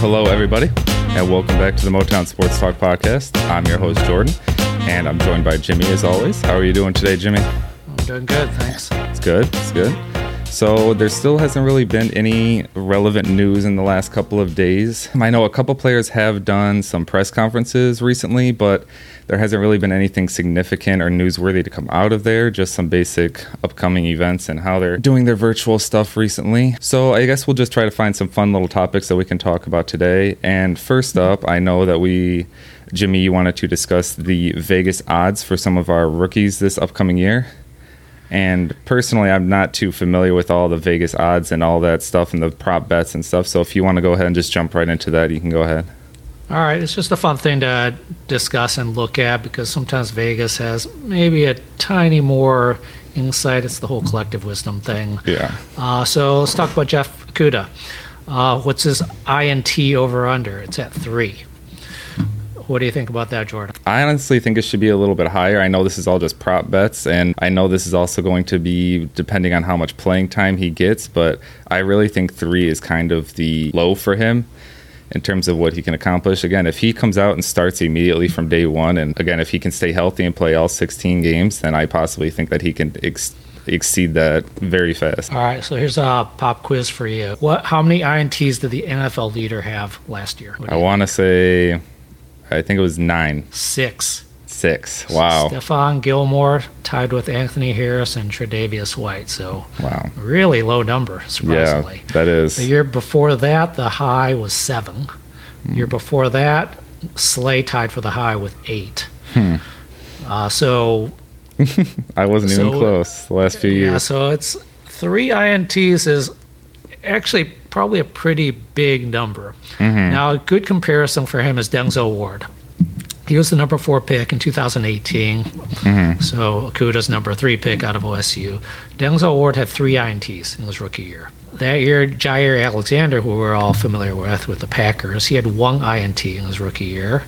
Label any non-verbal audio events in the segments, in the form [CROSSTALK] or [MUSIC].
Hello, everybody, and welcome back to the Motown Sports Talk podcast. I'm your host, Jordan, and I'm joined by Jimmy as always. How are you doing today, Jimmy? I'm doing good, thanks. It's good. It's good. So there still hasn't really been any relevant news in the last couple of days. I know a couple players have done some press conferences recently, but there hasn't really been anything significant or newsworthy to come out of there. Just some basic upcoming events and how they're doing their virtual stuff recently. So I guess we'll just try to find some fun little topics that we can talk about today. And first up, I know that we Jimmy, you wanted to discuss the Vegas odds for some of our rookies this upcoming year. And personally, I'm not too familiar with all the Vegas odds and all that stuff and the prop bets and stuff. So if you want to go ahead and just jump right into that, you can go ahead. All right, it's just a fun thing to discuss and look at because sometimes Vegas has maybe a tiny more insight. It's the whole collective wisdom thing. Yeah. Uh, so let's talk about Jeff Okudah. Uh, what's his INT over under? It's at three. What do you think about that, Jordan? I honestly think it should be a little bit higher. I know this is all just prop bets, and I know this is also going to be depending on how much playing time he gets, but I really think three is kind of the low for him in terms of what he can accomplish. Again, if he comes out and starts immediately from day one, and again, if he can stay healthy and play all 16 games, then I possibly think that he can. Ex- exceed that very fast. All right, so here's a pop quiz for you. What? How many INTs did the NFL leader have last year? I want to say I think it was nine. Six. Six. Wow. Stephon Gilmore tied with Anthony Harris and Tre'Davious White. So wow, really low number, surprisingly. Yeah, that is. The year before that, the high was seven. The year before that, Slay tied for the high with eight. Hmm. Uh, so [LAUGHS] I wasn't so, even close the last few years. yeah, so it's three INTs is actually probably a pretty big number. Mm-hmm. Now, a good comparison for him is Denzel Ward. He was the number four pick in 2018. Mm-hmm. So Okudah's number three pick out of OSU. Denzel Ward had three INTs in his rookie year. That year, Jaire Alexander, who we're all familiar with with the Packers, he had one INT in his rookie year.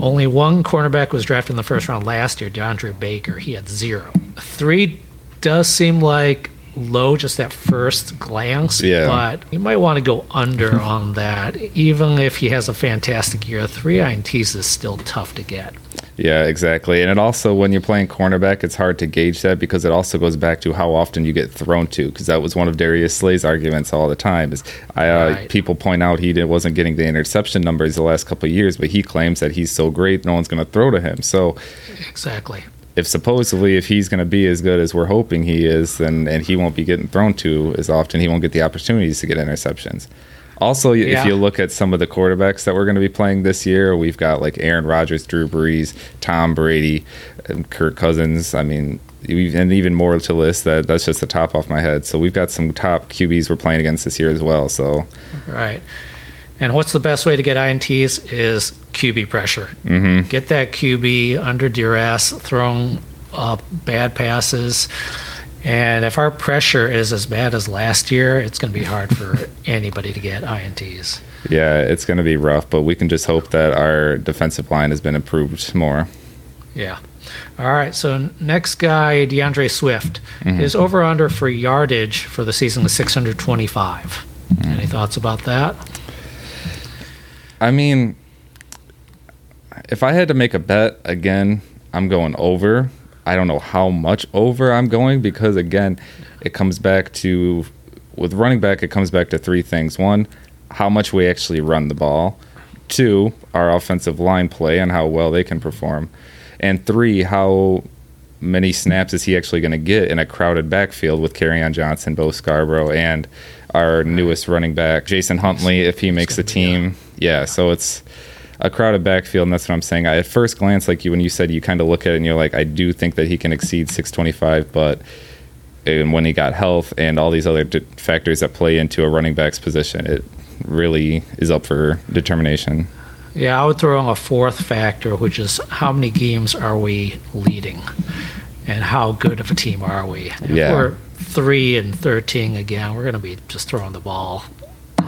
Only one cornerback was drafted in the first round last year, DeAndre Baker. He had zero. Three does seem like low just at first glance, yeah. but you might want to go under [LAUGHS] on that. Even if he has a fantastic year, three INTs is still tough to get. Yeah, exactly. And it also, when you're playing cornerback, it's hard to gauge that because it also goes back to how often you get thrown to. Because that was one of Darius Slay's arguments all the time. Is I, uh, Right. people point out he didn't- wasn't getting the interception numbers the last couple of years, but he claims that he's so great, no one's going to throw to him. So Exactly. If supposedly if he's going to be as good as we're hoping he is, then and he won't be getting thrown to as often, he won't get the opportunities to get interceptions. Also, Yeah. if you look at some of the quarterbacks that we're going to be playing this year, we've got like Aaron Rodgers, Drew Brees, Tom Brady, and Kirk Cousins. I mean, and even more to list. That that's just the top off my head. So we've got some top QBs we're playing against this year as well. So Right. And what's the best way to get INTs is QB pressure. mhm. Get that QB under duress, throwing uh, bad passes. And if our pressure is as bad as last year, it's going to be hard for [LAUGHS] anybody to get INTs. yeah, it's going to be rough, but we can just hope that our defensive line has been improved more. Yeah. All right. So next guy, DeAndre Swift. His over under for yardage for the season is 625. Any thoughts about that? I mean, if I had to make a bet again, I'm going over. I don't know how much over I'm going because again, it comes back to with running back. It comes back to three things: one, how much we actually run the ball; two, our offensive line play and how well they can perform; and three, how many snaps is he actually going to get in a crowded backfield with on Johnson, Bo Scarborough, and our newest running back, Jason Huntley, if he makes the team. Yeah, so it's a crowded backfield, and that's what I'm saying. I, at first glance, like you when you said, you kind of look at it and you're like, I do think that he can exceed 625, but and when he got health and all these other d- factors that play into a running back's position, it really is up for determination. Yeah, I would throw in a fourth factor, which is how many games are we leading, and how good of a team are we? If Yeah. we're three and thirteen again, we're going to be just throwing the ball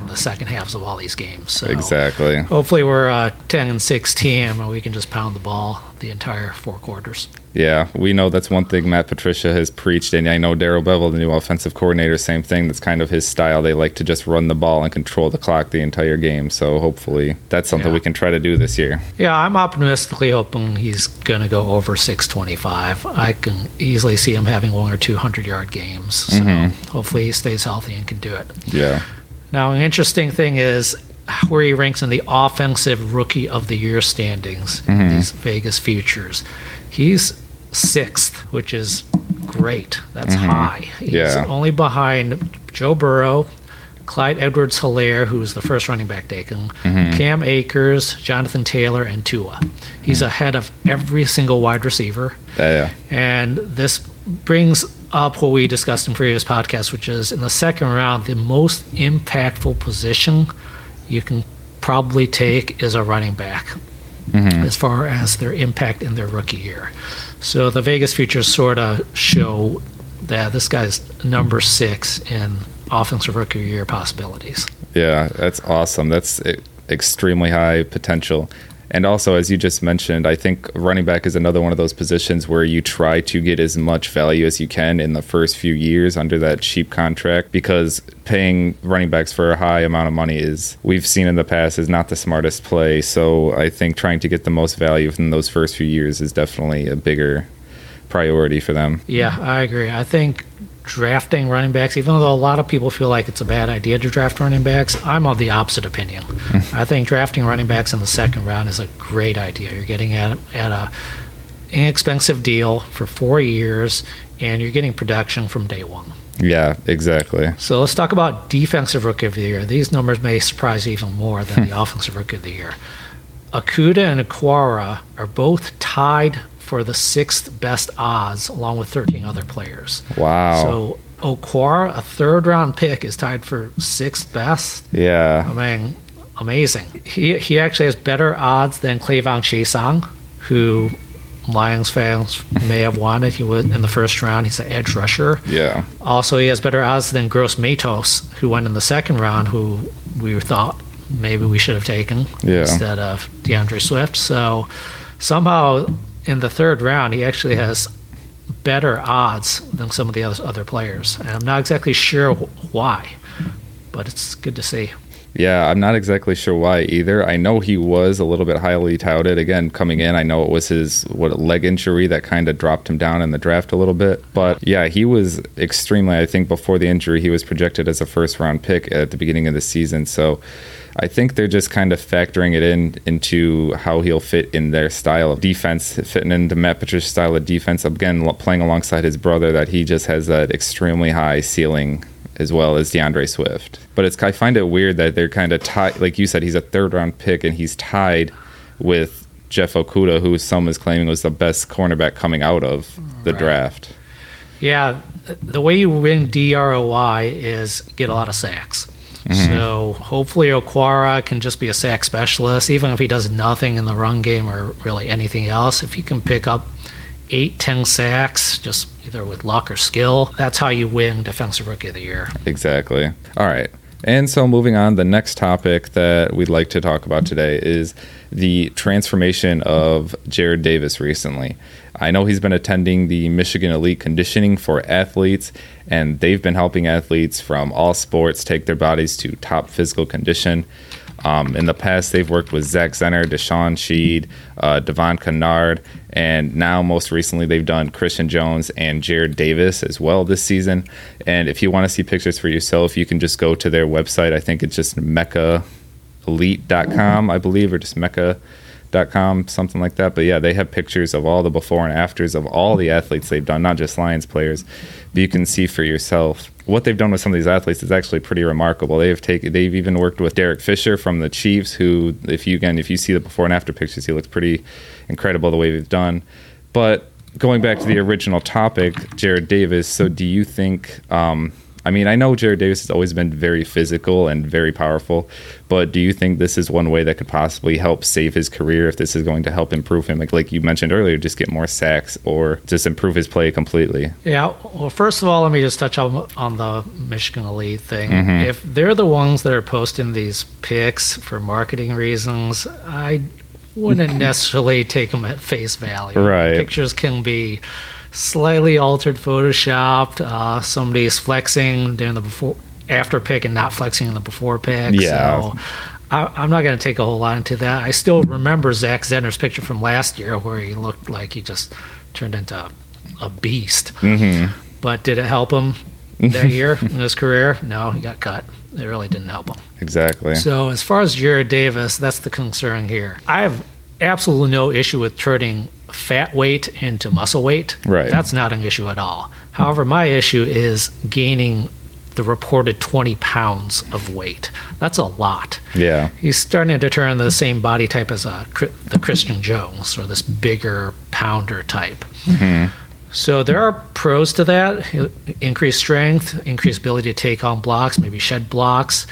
the second halves of all these games. So Exactly. hopefully we're a 10 and 6 team and we can just pound the ball the entire four quarters. Yeah, we know that's one thing Matt Patricia has preached, and I know Darrell Bevell, the new offensive coordinator, same thing. That's kind of his style. They like to just run the ball and control the clock the entire game. So hopefully that's something Yeah. we can try to do this year. Yeah, I'm optimistically hoping he's going to go over 625. I can easily see him having one or two hundred yard games. So mm-hmm. hopefully he stays healthy and can do it. Yeah. Now, an interesting thing is where he ranks in the offensive rookie of the year standings, mm-hmm. these Vegas futures. He's sixth, which is great. That's mm-hmm. high. He's Yeah. only behind Joe Burrow, Clyde Edwards Helaire, who's the first running back taken, mm-hmm. Cam Akers, Jonathan Taylor, and Tua. He's ahead of every single wide receiver. Yeah. And this brings up what we discussed in previous podcasts, which is in the second round, the most impactful position you can probably take is a running back mm-hmm. as far as their impact in their rookie year. So the Vegas futures sort of show that this guy's number six in offensive rookie year possibilities. Yeah, that's awesome. That's extremely high potential. And also, as you just mentioned, I think running back is another one of those positions where you try to get as much value as you can in the first few years under that cheap contract because paying running backs for a high amount of money is, we've seen in the past, is not the smartest play. So I think trying to get the most value within those first few years is definitely a bigger priority for them. Yeah, I agree. I think drafting running backs, even though a lot of people feel like it's a bad idea to draft running backs, I'm of the opposite opinion. Hmm. I think drafting running backs in the second round is a great idea. You're getting at at a inexpensive deal for four years, and you're getting production from day one. Yeah, exactly. So let's talk about defensive rookie of the year. These numbers may surprise you even more than the [LAUGHS] offensive rookie of the year. Okudah and Okwara are both tied for the sixth best odds, along with 13 other players. Wow. So Okwara, a third round pick, is tied for sixth best. Yeah. I mean, amazing. He he actually has better odds than K'Lavon Chaisson, who Lions fans may have wanted. He was in the first round. He's an edge rusher. Yeah. Also, he has better odds than Gross Matos, who went in the second round, who we thought maybe we should have taken Yeah. instead of DeAndre Swift. So somehow in the third round, he actually has better odds than some of the other, other players. And I'm not exactly sure why, but it's good to see. Yeah, I'm not exactly sure why either. I know he was a little bit highly touted again coming in. I know it was his what leg injury that kind of dropped him down in the draft a little bit. But yeah, he was extremely I think before the injury he was projected as a first round pick at the beginning of the season. So I think they're just kind of factoring it in into how he'll fit in their style of defense, fitting into Matt Patricia's style of defense. Again, playing alongside his brother, that he just has that extremely high ceiling as well as DeAndre Swift. But it's I find it weird that they're kind of tied. Like you said, he's a third round pick and he's tied with Jeff Okudah, who some is claiming was the best cornerback coming out of the Right. draft. Yeah, the way you win DROY is get a lot of sacks. Mm-hmm. So hopefully Okwara can just be a sack specialist, even if he does nothing in the run game or really anything else. If he can pick up eight, ten sacks, just either with luck or skill, that's how you win Defensive Rookie of the Year. Exactly. All right. And so, moving on, the next topic that we'd like to talk about today is the transformation of Jarrad Davis recently. I know he's been attending the Michigan Elite Conditioning for athletes, and they've been helping athletes from all sports take their bodies to top physical condition. Um, in the past, they've worked with Zach Zenner, Deshaun Sheed, uh, Devon Kennard, and now most recently they've done Christian Jones and Jarrad Davis as well this season. And if you want to see pictures for yourself, you can just go to their website. I think it's just mechaelite.com, I believe, or just mecha.com, something like that. But yeah, they have pictures of all the before and afters of all the athletes they've done, not just Lions players. But you can see for yourself what they've done with some of these athletes is actually pretty remarkable. They've taken, they've even worked with Derek Fisher from the Chiefs, who, if you again, if you see the before and after pictures, he looks pretty incredible the way they've done. But going back to the original topic, Jarrad Davis. So, do you think um, I mean, I know Jarrad Davis has always been very physical and very powerful, but do you think this is one way that could possibly help save his career if this is going to help improve him? Like, like you mentioned earlier, just get more sacks or just improve his play completely? Yeah. Well, first of all, let me just touch on, on the Michigan Elite thing. Mm-hmm. If they're the ones that are posting these pics for marketing reasons, I wouldn't [LAUGHS] necessarily take them at face value. Right. Pictures can be slightly altered, photoshopped. Uh, somebody's flexing during the before, after pic, and not flexing in the before pic. Yeah. So I, I'm not going to take a whole lot into that. I still remember Zach Zenner's picture from last year, where he looked like he just turned into a beast. Mm-hmm. But did it help him that [LAUGHS] year in his career? No, he got cut. It really didn't help him. Exactly. So as far as Jarrad Davis, that's the concern here. I have absolutely no issue with turning fat weight into muscle weight. Right. That's not an issue at all. However, my issue is gaining the reported 20 pounds of weight. That's a lot. yeah. He's starting to turn the same body type as uh, a, the Christian Jones, or this bigger pounder type. Mm-hmm. So there are pros to that: increased strength, increased ability to take on blocks, maybe shed blocks,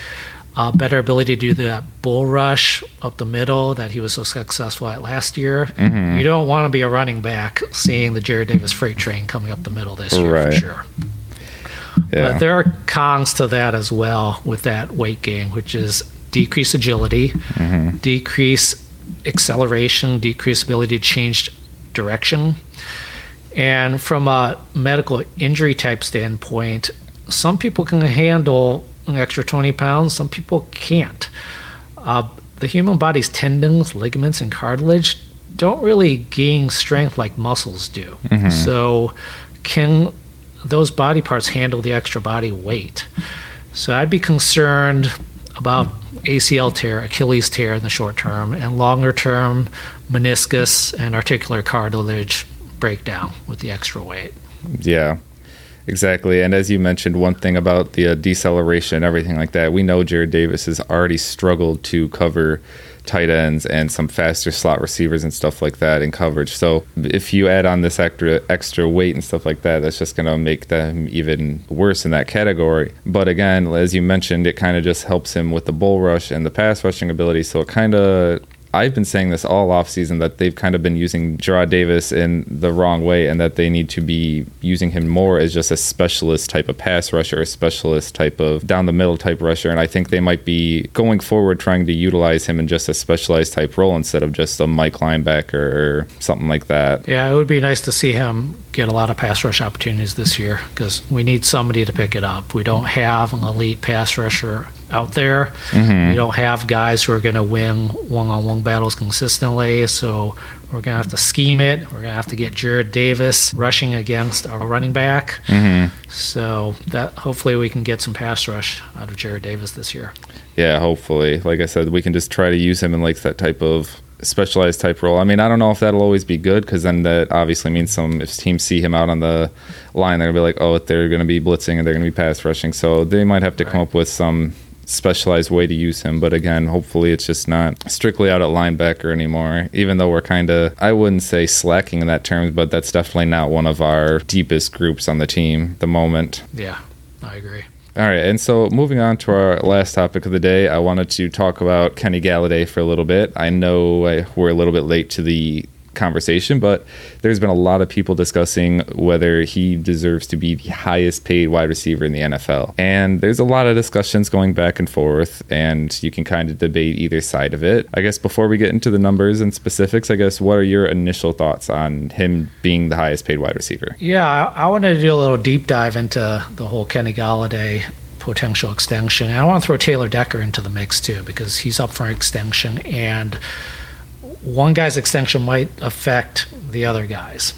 uh, better ability to do that bull rush up the middle that he was so successful at last year. You don't want to be a running back seeing the Jarrad Davis freight train coming up the middle this year Right. for sure. Yeah. But there are cons to that as well with that weight gain, which is decreased agility, decrease acceleration, decreased ability to change direction. And from a medical injury type standpoint, some people can handle an extra 20 pounds, some people can't. Uh, the human body's tendons, ligaments, and cartilage don't really gain strength like muscles do. So, can those body parts handle the extra body weight? So, I'd be concerned about ACL tear, Achilles tear in the short term, and longer term meniscus and articular cartilage breakdown with the extra weight. Yeah, exactly. And as you mentioned, one thing about the uh, deceleration and everything like that, we know Jarrad Davis has already struggled to cover tight ends and some faster slot receivers and stuff like that in coverage. So if you add on this extra extra weight and stuff like that, that's just going to make them even worse in that category. But again, as you mentioned, it kind of just helps him with the bull rush and the pass rushing ability. So it kind of I've been saying this all offseason that they've kind of been using Gerard Davis in the wrong way and that they need to be using him more as just a specialist type of pass rusher, a specialist type of down the middle type rusher. And I think they might be going forward trying to utilize him in just a specialized type role instead of just a Mike linebacker or something like that. Yeah, it would be nice to see him get a lot of pass rush opportunities this year because we need somebody to pick it up. We don't have an elite pass rusher out there. Mm-hmm. We don't have guys who are going to win one on one battles consistently. So we're going to have to scheme it. We're going to have to get Jarrad Davis rushing against our running back. Mm-hmm. So that hopefully we can get some pass rush out of Jarrad Davis this year. Yeah, hopefully. Like I said, we can just try to use him in like that type of specialized type role. I mean, I don't know if that'll always be good because then that obviously means some if teams see him out on the line, they're gonna be like, oh, they're gonna be blitzing and they're gonna be pass rushing. So they might have to come up with some specialized way to use him. But again, hopefully it's just not strictly out at linebacker anymore. Even though we're kind of, I wouldn't say slacking in that terms, but that's definitely not one of our deepest groups on the team at the moment. Yeah, I agree. All right, and so moving on to our last topic of the day, I wanted to talk about Kenny Golladay for a little bit. I know uh, we're a little bit late to the conversation, but there's been a lot of people discussing whether he deserves to be the highest paid wide receiver in the NFL. And there's a lot of discussions going back and forth, and you can kind of debate either side of it. I guess before we get into the numbers and specifics, I guess what are your initial thoughts on him being the highest paid wide receiver? Yeah, I, I wanted to do a little deep dive into the whole Kenny Golladay potential extension. And I want to throw Taylor Decker into the mix too because he's up for an extension, and one guy's extension might affect the other guys.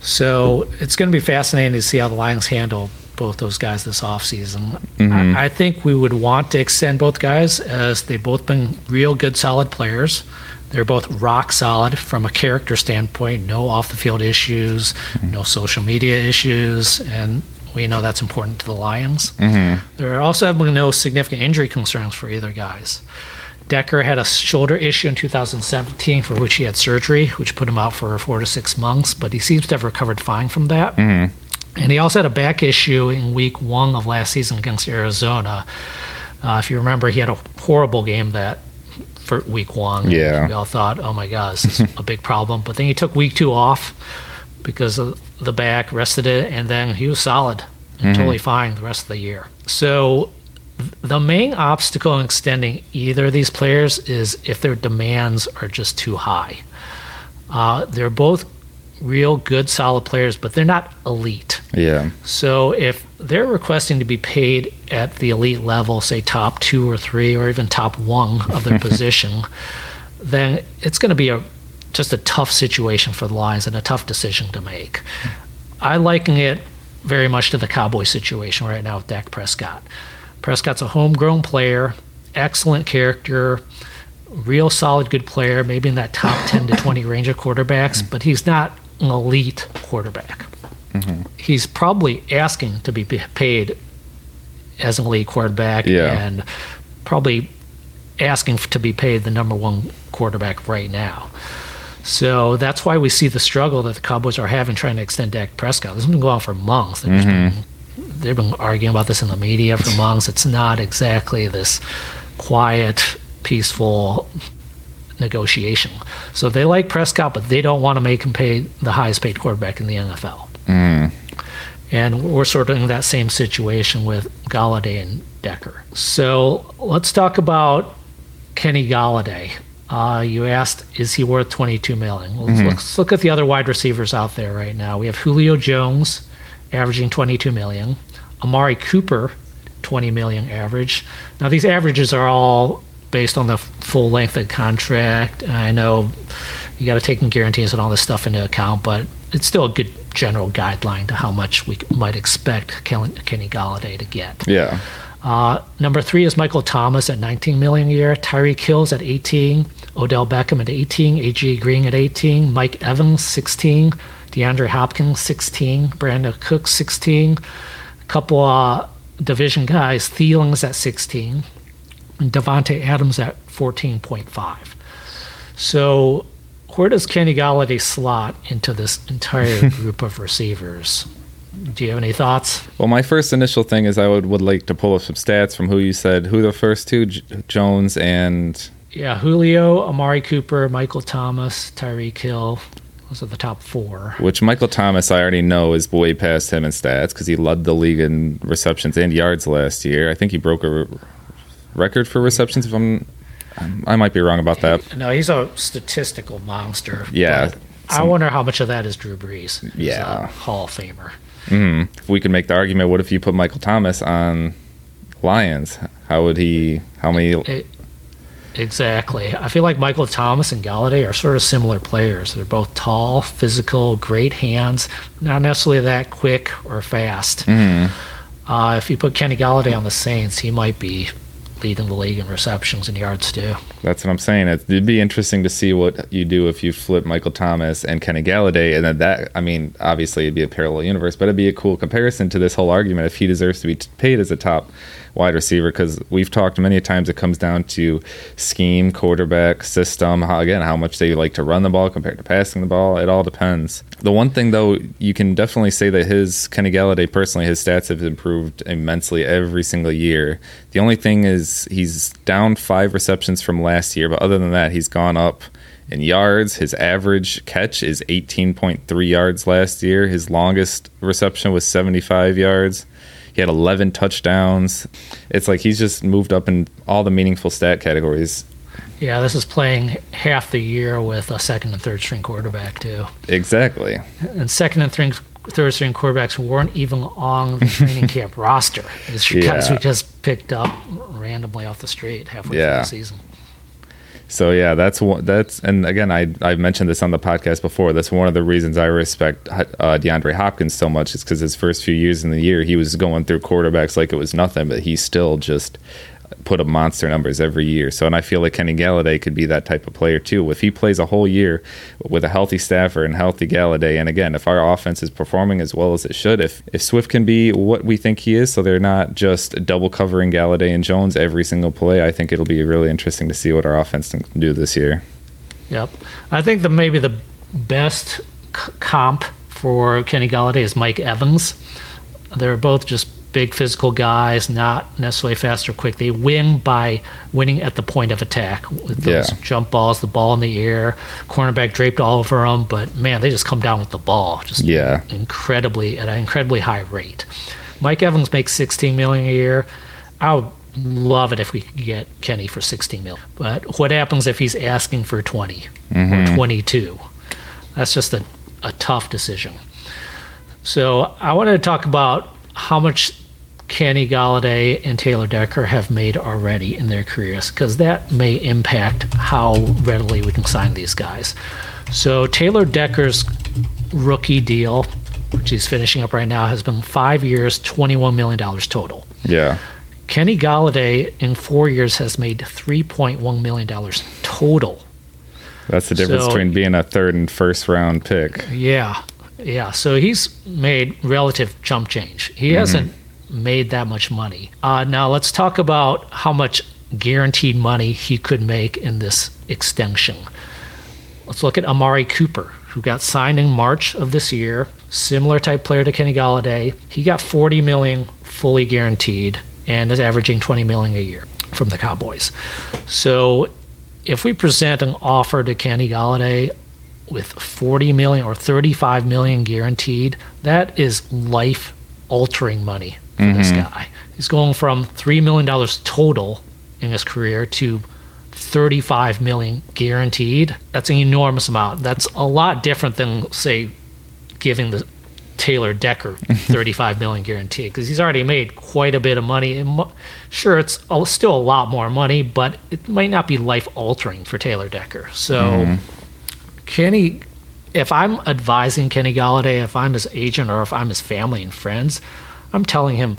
So it's going to be fascinating to see how the Lions handle both those guys this offseason. Mm-hmm. I, I think we would want to extend both guys as they've both been real good, solid players. They're both rock solid from a character standpoint, no off the field issues, mm-hmm. no social media issues, and we know that's important to the Lions. Mm-hmm. There are also have been no significant injury concerns for either guys. Decker had a shoulder issue in 2017 for which he had surgery, which put him out for four to six months, but he seems to have recovered fine from that. And he also had a back issue in week one of last season against Arizona. Uh, if you remember, he had a horrible game that for week one. Yeah. We all thought, oh my God, this is [LAUGHS] a big problem. But then he took week two off because of the back, rested it, and then he was solid and totally fine the rest of the year. So the main obstacle in extending either of these players is if their demands are just too high. Uh, they're both real good, solid players, but they're not elite. Yeah. So if they're requesting to be paid at the elite level, say top two or three, or even top one of their [LAUGHS] position, then it's going to be a just a tough situation for the Lions and a tough decision to make. I liken it very much to the Cowboy situation right now with Dak Prescott. Prescott's a homegrown player, excellent character, real solid good player, maybe in that top 10 to 20 [LAUGHS] range of quarterbacks, but he's not an elite quarterback. Mm-hmm. He's probably asking to be paid as an elite quarterback Yeah. and probably asking to be paid the number one quarterback right now. So that's why we see the struggle that the Cowboys are having trying to extend Dak Prescott. This has been going on for months. They've, just been, they've been arguing about this in the media for months. It's not exactly this quiet, peaceful negotiation. So they like Prescott, but they don't want to make him pay the highest paid quarterback in the NFL. And we're sort of in that same situation with Golladay and Decker. So let's talk about Kenny Golladay. Uh, you asked, is he worth 22 million? Let's, let's look at the other wide receivers out there right now. We have Julio Jones, averaging 22 million. Amari Cooper, 20 million average. Now these averages are all based on the full length of contract. I know you got to take in guarantees and all this stuff into account, but it's still a good general guideline to how much we might expect Kenny Golladay to get. Yeah. Uh, number three is Michael Thomas at 19 million a year. Tyreek Hill's at 18. Odell Beckham at 18. AJ Green at 18. Mike Evans 16. DeAndre Hopkins 16. Brandon Cook 16. A couple uh, division guys. Thielen's at 16. And Davante Adams at 14.5. So where does Kenny Golladay slot into this entire [LAUGHS] group of receivers? Do you have any thoughts? Well, my first initial thing is I would, would like to pull up some stats from who you said who the first two J- Jones and Yeah, Julio, Amari Cooper, Michael Thomas, Tyreek Hill. Those are the top four. which Michael Thomas I already know is way past him in stats because he led the league in receptions and yards last year. I think he broke a re- record for receptions. If I'm, I might be wrong about that. No, he's a statistical monster. Yeah, but I wonder how much of that is Drew Brees. Yeah. Hall of Famer. Hmm. If we could make the argument, what if you put Michael Thomas on Lions? How would he? How many? It, exactly. I feel like Michael Thomas and Golladay are sort of similar players. They're both tall, physical, great hands, not necessarily that quick or fast. Uh, if you put Kenny Golladay on the Saints, he might be leading the league in receptions and yards too. That's what I'm saying. It- It'd be interesting to see what you do if you flip Michael Thomas and Kenny Golladay, and then that. I mean, obviously it'd be a parallel universe, but it'd be a cool comparison to this whole argument if he deserves to be paid as a top wide receiver because we've talked many times. It comes down to scheme, quarterback, system. How, again, how much they like to run the ball compared to passing the ball. It all depends. The one thing though, you can definitely say that his Kenny Golladay personally, his stats have improved immensely every single year. The only thing is he's down five receptions from last year, but other than that, he's gone up in yards. His average catch is 18.3 yards last year. His longest reception was 75 yards. He had 11 touchdowns. It's like he's just moved up in all the meaningful stat categories. Yeah, this is playing half the year with a second and third string quarterback too. Exactly. And second and third, third string quarterbacks weren't even on the training [LAUGHS] camp roster. It's guys Yeah. we just picked up randomly off the street halfway Yeah. through the season. So yeah, that's. That's and again, I I've mentioned this on the podcast before. That's one of the reasons I respect uh, DeAndre Hopkins so much. Is because his first few years in the year, he was going through quarterbacks like it was nothing, but he still just put up monster numbers every year. So, and I feel like Kenny Golladay could be that type of player too. If he plays a whole year with a healthy Stafford and healthy Golladay, and again, if our offense is performing as well as it should, if if Swift can be what we think he is, so they're not just double covering Golladay and Jones every single play, I think it'll be really interesting to see what our offense can do this year. Yep. I think that maybe the best c- comp for Kenny Golladay is Mike Evans. They're both just big physical guys, not necessarily fast or quick. They win by winning at the point of attack with those Yeah. jump balls, the ball in the air, cornerback draped all over them. But man, they just come down with the ball, just Yeah. incredibly at an incredibly high rate. Mike Evans makes 16 million a year. I would love it if we could get Kenny for 16 million. But what happens if he's asking for 20 or mm-hmm. 22? That's just a, a tough decision. So I wanted to talk about how much Kenny Golladay and Taylor Decker have made already in their careers, because that may impact how readily we can sign these guys. So Taylor Decker's rookie deal, which he's finishing up right now, has been five years, $21 million total. Yeah. Kenny Golladay in four years has made $3.1 million total. That's the difference So- between being a third and first round pick. Yeah, yeah. So he's made relative jump change. He hasn't mm-hmm. Made that much money. Uh, now let's talk about how much guaranteed money he could make in this extension. Let's look at Amari Cooper, who got signed in March of this year. Similar type player to Kenny Golladay. He got 40 million fully guaranteed and is averaging 20 million a year from the Cowboys. So if we present an offer to Kenny Golladay with 40 million or 35 million guaranteed, that is life altering money for this mm-hmm. guy. He's going from $3 million total in his career to 35 million guaranteed. That's an enormous amount. That's a lot different than, say, giving the Taylor Decker [LAUGHS] 35 million guaranteed because he's already made quite a bit of money. And mo- sure, it's a- still a lot more money, but it might not be life altering for Taylor Decker. So, mm-hmm. Kenny, if I'm advising Kenny Golladay, if I'm his agent or if I'm his family and friends, I'm telling him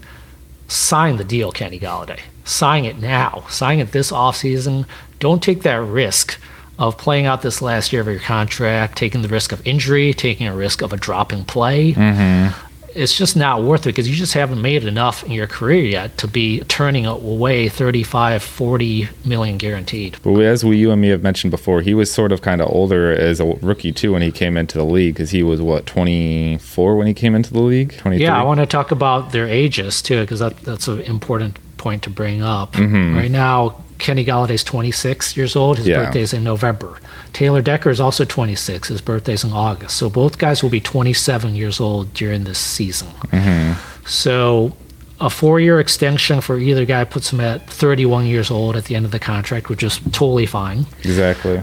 sign the deal, Kenny Golladay. Sign it now. Sign it this offseason. Don't take that risk of playing out this last year of your contract, taking the risk of injury, taking a risk of a drop in play. Mm-hmm. It's just not worth it because you just haven't made enough in your career yet to be turning away 35, 40 million guaranteed. But as we, you and me have mentioned before, he was sort of kind of older as a rookie too when he came into the league because he was what 24 when he came into the league. 23. Yeah, I want to talk about their ages too, because that, that's an important point to bring up. Mm-hmm. Right now, Kenny Golladay's 26 years old. His Yeah. birthday's in November. Taylor Decker is also 26. His birthday's in August. So both guys will be 27 years old during this season. Mm-hmm. So a four-year extension for either guy puts him at 31 years old at the end of the contract, which is totally fine exactly.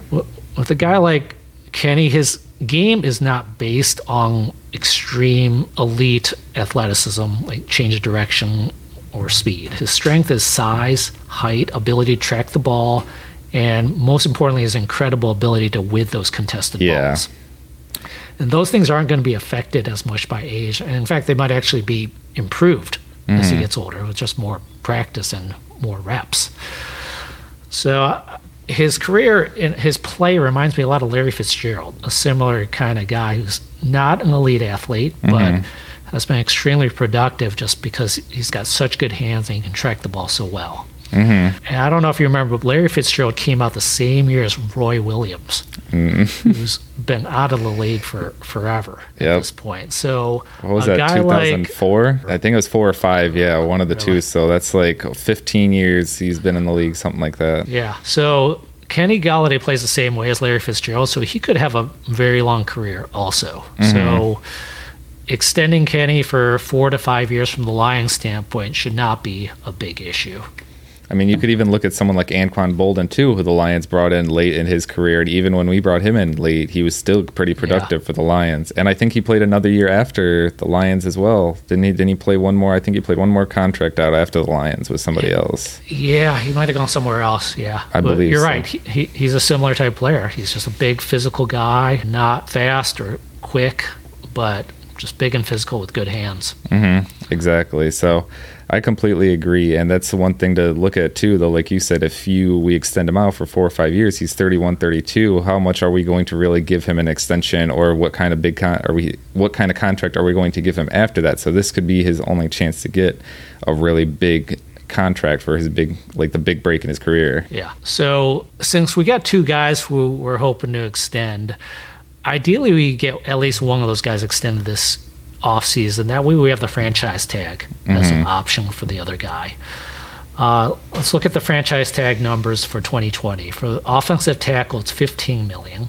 with a guy like Kenny, his game is not based on extreme elite athleticism, like change of direction or speed. His strength is size, height, ability to track the ball, and most importantly, his incredible ability to win those contested Yeah. balls. And those things aren't going to be affected as much by age. And in fact, they might actually be improved as he gets older with just more practice and more reps. So uh, his career and his play reminds me a lot of Larry Fitzgerald, a similar kind of guy who's not an elite athlete, but has been extremely productive just because he's got such good hands and he can track the ball so well. Mm-hmm. And I don't know if you remember, but Larry Fitzgerald came out the same year as Roy Williams, mm-hmm. who's been out of the league for forever at this point. So What was that? 2004? I think it was four or five. Yeah, one of the two. So that's like 15 years he's been in the league, something like that. Yeah. So Kenny Golladay plays the same way as Larry Fitzgerald, so he could have a very long career also. Mm-hmm. So extending Kenny for four to five years from the Lions standpoint should not be a big issue. I mean, you could even look at someone like Anquan Boldin too, who the Lions brought in late in his career, and even when we brought him in late, he was still pretty productive for the Lions. And I think he played another year after the Lions as well. Didn't he? Didn't he play one more? I think he played one more contract out after the Lions with somebody else. Yeah, he might have gone somewhere else. Yeah, I But believe you're so. right. He, he, he's a similar type player. He's just a big physical guy, not fast or quick, but just big and physical with good hands. Mm-hmm. Exactly. So I completely agree, and that's the one thing to look at too. Though, like you said, if you we extend him out for four or five years, he's 31, 32. How much are we going to really give him an extension, or what kind of big con- are we? What kind of contract are we going to give him after that? So this could be his only chance to get a really big contract for his big, like the big break in his career. Yeah. So since we got two guys who we're hoping to extend, ideally, we get at least one of those guys extended this offseason. That way, we have the franchise tag as an option for the other guy. Uh, let's look at the franchise tag numbers for 2020. For offensive tackle, it's 15 million.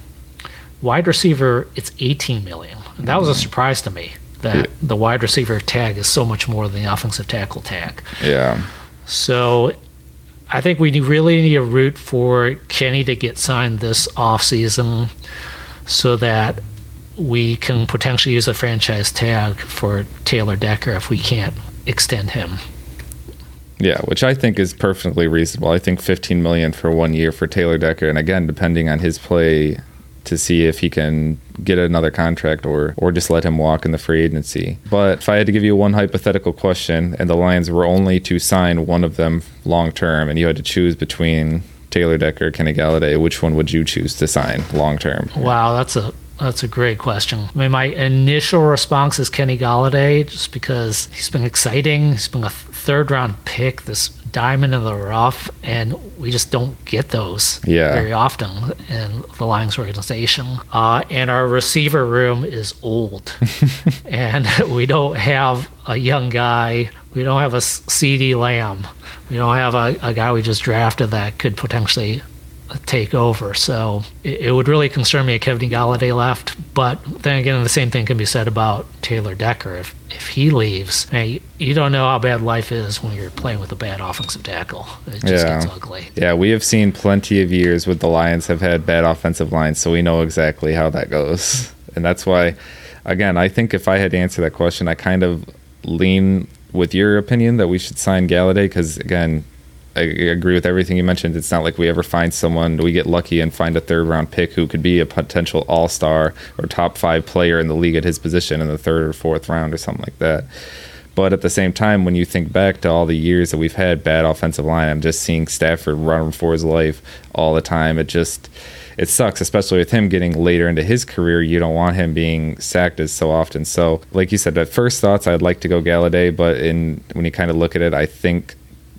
Wide receiver, it's 18 million. And that was a surprise to me that the wide receiver tag is so much more than the offensive tackle tag. Yeah. So I think we really need a route for Kenny to get signed this offseason so that we can potentially use a franchise tag for Taylor Decker if we can't extend him. Yeah, which I think is perfectly reasonable. I think 15 million for one year for Taylor Decker, and again, depending on his play, to see if he can get another contract or or just let him walk in the free agency. But if I had to give you one hypothetical question, and the Lions were only to sign one of them long term, and you had to choose between Taylor Decker, Kenny Golladay, which one would you choose to sign long term? Wow, that's a that's a great question. I mean, my initial response is Kenny Golladay, just because he's been exciting. He's been a third round pick, this diamond in the rough, and we just don't get those Yeah. very often in the Lions organization. Uh, and our receiver room is old, [LAUGHS] and [LAUGHS] we don't have a young guy. We don't have a CeeDee Lamb. We don't have a, a guy we just drafted that could potentially take over. So it, it would really concern me if Kevin Golladay left. But then again, the same thing can be said about Taylor Decker. If if he leaves, hey, you don't know how bad life is when you're playing with a bad offensive tackle. It just Yeah. gets ugly. Yeah, we have seen plenty of years with the Lions have had bad offensive lines, so we know exactly how that goes. And that's why, again, I think if I had to answer that question, I kind of lean with your opinion that we should sign Golladay because, again, I agree with everything you mentioned. It's not like we ever find someone, we get lucky and find a third round pick who could be a potential all star or top five player in the league at his position in the third or fourth round or something like that. But at the same time, when you think back to all the years that we've had bad offensive line, I'm just seeing Stafford run for his life all the time. It just it sucks, especially with him getting later into his career. You don't want him being sacked as so often. So, like you said, at first thoughts, I'd like to go Golladay, but in when you kind of look at it, I think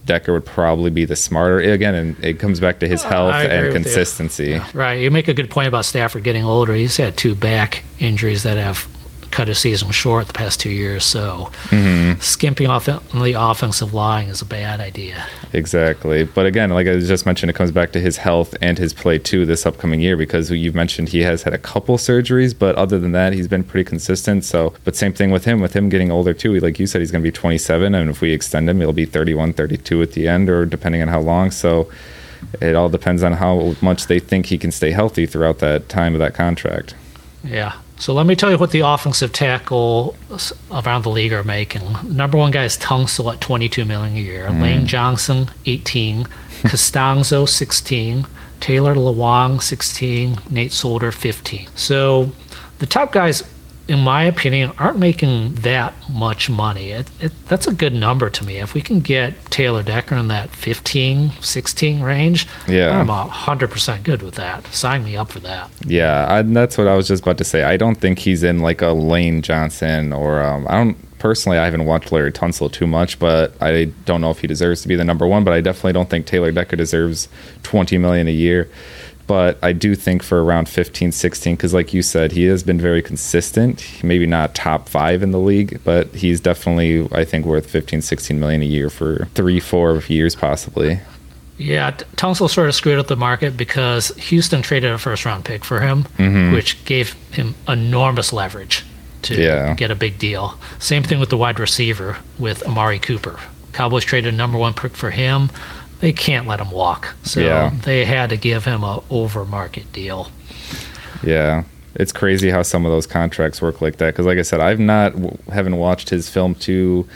Decker would probably be the smarter. Again, and it comes back to his oh, health I and with you. consistency. Right. You make a good point about Stafford getting older. He's had two back injuries that have cut his season short the past two years. So mm-hmm. skimping off on the offensive line is a bad idea. Exactly. But again, like I just mentioned, it comes back to his health and his play too this upcoming year because you've mentioned he has had a couple surgeries, but other than that, he's been pretty consistent. So, but same thing with him, with him getting older too. Like you said, he's going to be 27, and if we extend him, he'll be 31, 32 at the end, or depending on how long. So, it all depends on how much they think he can stay healthy throughout that time of that contract. Yeah. So let me tell you what the offensive tackle around the league are making. Number one guy is Tunsil at 22 million a year. Mm. Lane Johnson 18, [LAUGHS] Castonzo 16, Taylor Lewan 16, Nate Solder 15. So the top guys, in my opinion, aren't making that much money. It, it, that's a good number to me. If we can get Taylor Decker in that 15, 16 range, Yeah. I'm 100% good with that. Sign me up for that. Yeah, I, that's what I was just about to say. I don't think he's in like a Lane Johnson or um, I don't personally. I haven't watched Laremy Tunsil too much, but I don't know if he deserves to be the number one. But I definitely don't think Taylor Decker deserves twenty million a year. But I do think for around 15, 16, because like you said, he has been very consistent. Maybe not top five in the league, but he's definitely, I think, worth 15, 16 million a year for three, four years possibly. Yeah, Tunsil sort of screwed up the market because Houston traded a first round pick for him, mm-hmm. which gave him enormous leverage to Yeah. get a big deal. Same thing with the wide receiver with Amari Cooper. Cowboys traded a number one pick for him. They can't let him walk, so Yeah. they had to give him a over market deal. Yeah, it's crazy how some of those contracts work like that. Because, like I said, I've not haven't watched his film too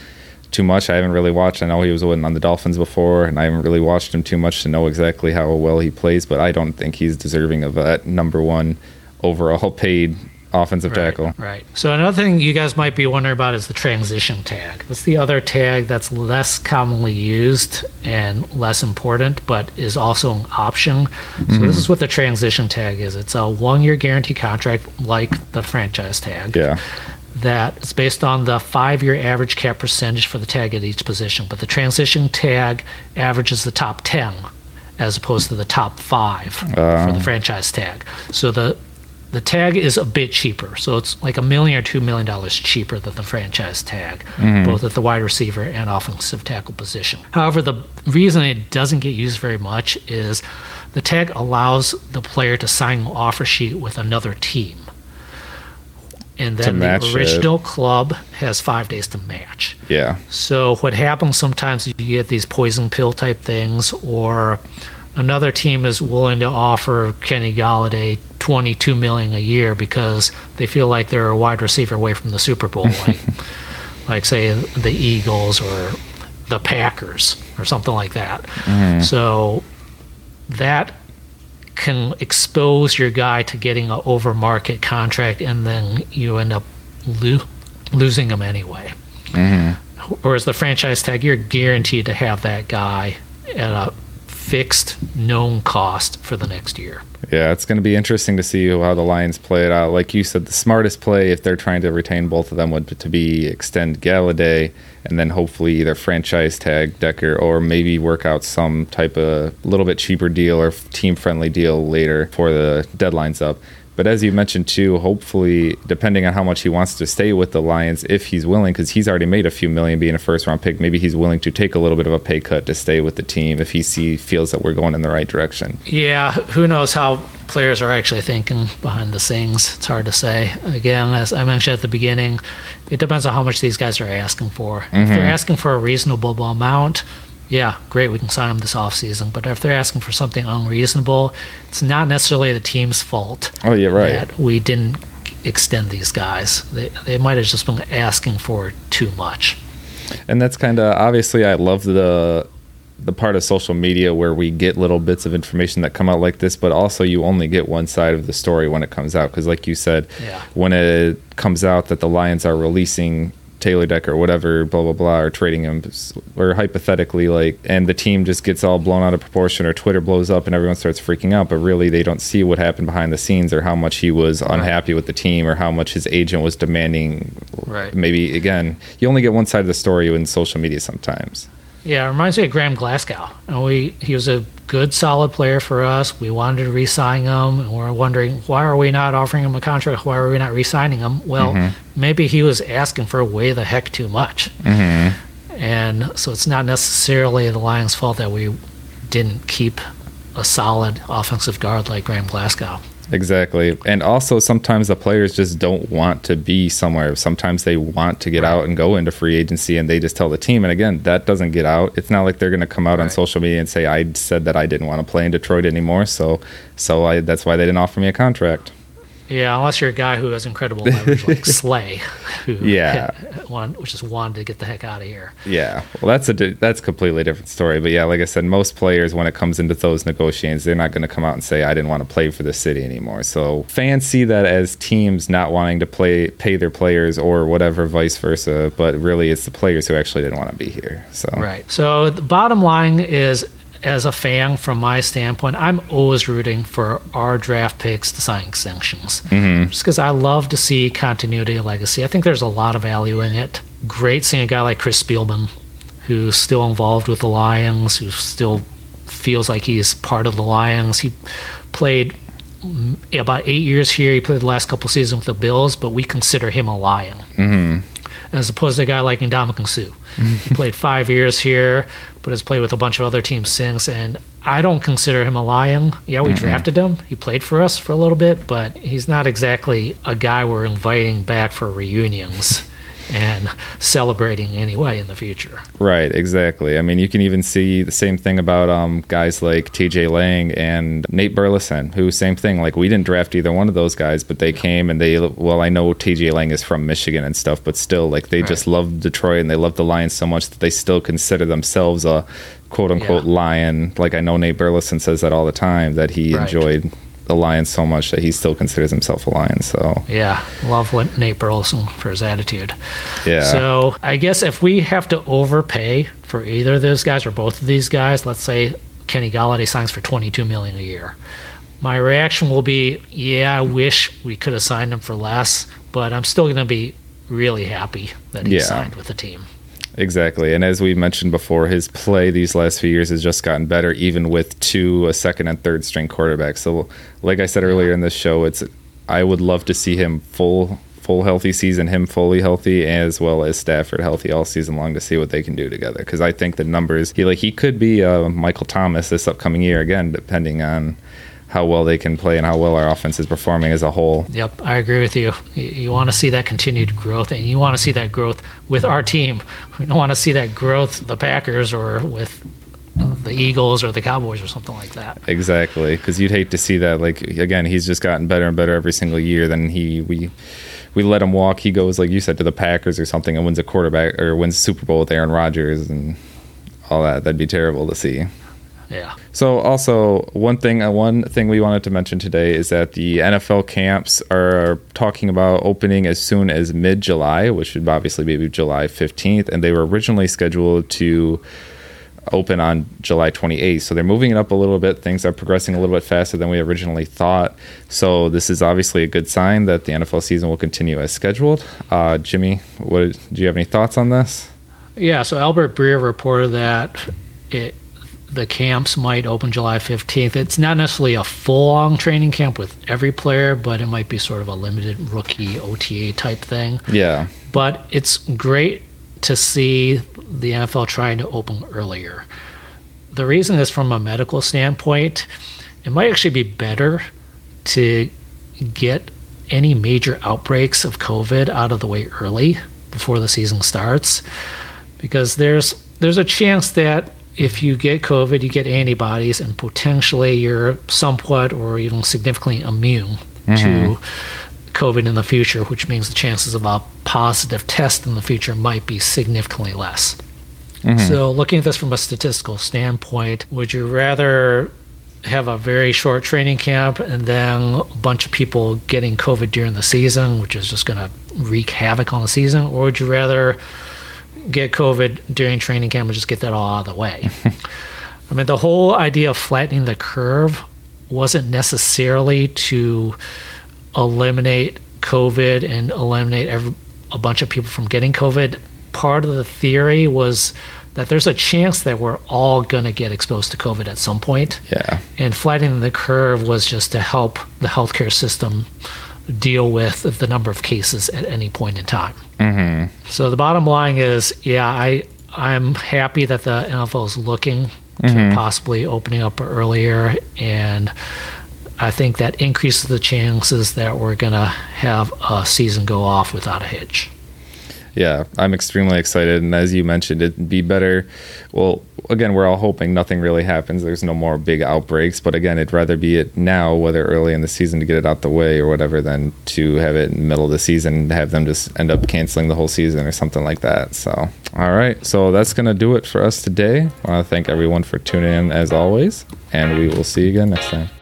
too much. I haven't really watched. I know he was on the Dolphins before, and I haven't really watched him too much to know exactly how well he plays. But I don't think he's deserving of that number one overall paid offensive tackle. Right, right. So another thing you guys might be wondering about is the transition tag. That's the other tag that's less commonly used and less important, but is also an option. So this mm-hmm. is what the transition tag is. It's a one-year guarantee contract, like the franchise tag. Yeah, That is based on the five-year average cap percentage for the tag at each position, but the transition tag averages the top ten as opposed to the top five uh. for the franchise tag. So the the tag is a bit cheaper. So it's like a million or two million dollars cheaper than the franchise tag, mm-hmm. both at the wide receiver and offensive tackle position. However, the reason it doesn't get used very much is the tag allows the player to sign an offer sheet with another team. And then the it. original club has five days to match. Yeah. So what happens sometimes is you get these poison pill type things, or another team is willing to offer Kenny Golladay twenty two million a year because they feel like they're a wide receiver away from the Super Bowl, like, [LAUGHS] like say the Eagles or the Packers or something like that. Mm-hmm. So that can expose your guy to getting an over market contract, and then you end up lo- losing him anyway. Mm-hmm. Whereas the franchise tag, you're guaranteed to have that guy at a fixed known cost for the next year. Yeah, it's going to be interesting to see how the Lions play it out. Like you said, the smartest play, if they're trying to retain both of them, would to be extend Golladay and then hopefully either franchise tag Decker or maybe work out some type of little bit cheaper deal or team friendly deal later for the deadline's up. But as you mentioned too, hopefully, depending on how much he wants to stay with the Lions, if he's willing, because he's already made a few million being a first round pick, maybe he's willing to take a little bit of a pay cut to stay with the team if he see feels that we're going in the right direction. Yeah, who knows how players are actually thinking behind the scenes. It's hard to say. Again, as I mentioned at the beginning, it depends on how much these guys are asking for. If they're mm-hmm. asking for a reasonable amount, yeah, great, we can sign them this offseason. But if they're asking for something unreasonable, it's not necessarily the team's fault Oh, yeah, right. that we didn't extend these guys. They, they might have just been asking for too much. and that's kind of obviously I love the the part of social media where we get little bits of information that come out like this, but also you only get one side of the story when it comes out because, like you said, Yeah. when it comes out that the Lions are releasing Taylor Decker or whatever, blah blah blah, or trading him, or hypothetically like, and the team just gets all blown out of proportion, or Twitter blows up and everyone starts freaking out, but really they don't see what happened behind the scenes or how much he was unhappy with the team or how much his agent was demanding. Right. Maybe again, you only get one side of the story in social media sometimes. Yeah, it reminds me of Graham Glasgow. And we he was a good, solid player for us. We wanted to re-sign him, and we're wondering why are we not offering him a contract? Why are we not re-signing him? Well, mm-hmm. maybe he was asking for way the heck too much, mm-hmm. and so it's not necessarily the Lions' fault that we didn't keep a solid offensive guard like Graham Glasgow. Exactly. And also sometimes the players just don't want to be somewhere. Sometimes they want to get out and go into free agency and they just tell the team. And again, that doesn't get out. It's not like they're going to come out on social media and say I said that I didn't want to play in Detroit anymore, so so I that's why they didn't offer me a contract. Yeah, unless you're a guy who has incredible leverage like [LAUGHS] Slay, who Yeah. [LAUGHS] one, which just wanted to get the heck out of here. Yeah, well, that's a di- that's a completely different story. But yeah, like I said, most players, when it comes into those negotiations, they're not going to come out and say, "I didn't want to play for the city anymore." So fans see that as teams not wanting to play, pay their players, or whatever, vice versa. But really, it's the players who actually didn't want to be here. So Right. So the bottom line is, as a fan, from my standpoint, I'm always rooting for our draft picks to sign extensions. Mm-hmm. Just because I love to see continuity and legacy. I think there's a lot of value in it. Great seeing a guy like Chris Spielman, who's still involved with the Lions, who still feels like he's part of the Lions. He played mm, about eight years here. He played the last couple seasons with the Bills, but we consider him a Lion as opposed to a guy like Ndamukong Suh. he mm-hmm. played five years here, but has played with a bunch of other teams since. And I don't consider him a lion. Yeah, we drafted him. He played for us for a little bit, but he's not exactly a guy we're inviting back for reunions and celebrating anyway in the future. Right, exactly. I mean, you can even see the same thing about um, guys like TJ Lang and Nate Burleson, who same thing. Like we didn't draft either one of those guys, but they came and they. Well, I know TJ Lang is from Michigan and stuff, but still, like they just love Detroit and they love the Lions so much that they still consider themselves a quote unquote Yeah. Lion. Like I know Nate Burleson says that all the time that he Right. enjoyed the Lions so much that he still considers himself a Lion. So Yeah, love what Nate Burleson for his attitude. yeah, So I guess if we have to overpay for either of those guys or both of these guys, let's say Kenny Golladay signs for 22 million a year. My reaction will be, yeah, I wish we could have signed him for less, but I'm still going to be really happy that he Yeah. signed with the team. Exactly. And as we mentioned before, his play these last few years has just gotten better, even with two, a second and third string quarterback. So, like I said earlier in this show, it's I would love to see him full full healthy season, him fully healthy, as well as Stafford healthy all season long to see what they can do together. Because I think the numbers he like he could be uh, Michael Thomas this upcoming year again, depending on how well they can play and how well our offense is performing as a whole. Yep, I agree with you. You, you want to see that continued growth, and you want to see that growth with our team. We don't want to see that growth the Packers or with the Eagles or the Cowboys or something like that. Exactly, because you'd hate to see that. Like again, he's just gotten better and better every single year. Then he we we let him walk. He goes like you said to the Packers or something and wins a quarterback or wins Super Bowl with Aaron Rodgers and all that. That'd be terrible to see. Yeah. So also one thing uh, one thing we wanted to mention today is that the NFL camps are talking about opening as soon as mid July, which would obviously be July 15th, and they were originally scheduled to open on July 28th. So they're moving it up a little bit. Things are progressing a little bit faster than we originally thought. So this is obviously a good sign that the NFL season will continue as scheduled. Uh, Jimmy, what do you have any thoughts on this? Yeah, so Albert Breer reported that it the camps might open July 15th. It's not necessarily a full on training camp with every player, but it might be sort of a limited rookie OTA type thing. Yeah. But it's great to see the NFL trying to open earlier. The reason is from a medical standpoint, it might actually be better to get any major outbreaks of COVID out of the way early before the season starts because there's there's a chance that if you get COVID, you get antibodies, and potentially you're somewhat or even significantly immune mm-hmm. to COVID in the future, which means the chances of a positive test in the future might be significantly less. Mm-hmm. So, looking at this from a statistical standpoint, would you rather have a very short training camp and then a bunch of people getting COVID during the season, which is just going to wreak havoc on the season? Or would you rather get COVID during training camp and just get that all out of the way? [LAUGHS] I mean, the whole idea of flattening the curve wasn't necessarily to eliminate COVID and eliminate every, a bunch of people from getting COVID. Part of the theory was that there's a chance that we're all going to get exposed to COVID at some point. Yeah. And flattening the curve was just to help the healthcare system deal with the number of cases at any point in time. Mm-hmm. So the bottom line is, yeah, I I'm happy that the NFL is looking mm-hmm. to possibly opening up earlier and I think that increases the chances that we're going to have a season go off without a hitch. Yeah, I'm extremely excited. And as you mentioned, it'd be better. Well, again, we're all hoping nothing really happens. There's no more big outbreaks. But again, it'd rather be it now, whether early in the season to get it out the way or whatever, than to have it in the middle of the season and have them just end up canceling the whole season or something like that. So, all right. So that's going to do it for us today. I want to thank everyone for tuning in as always. And we will see you again next time.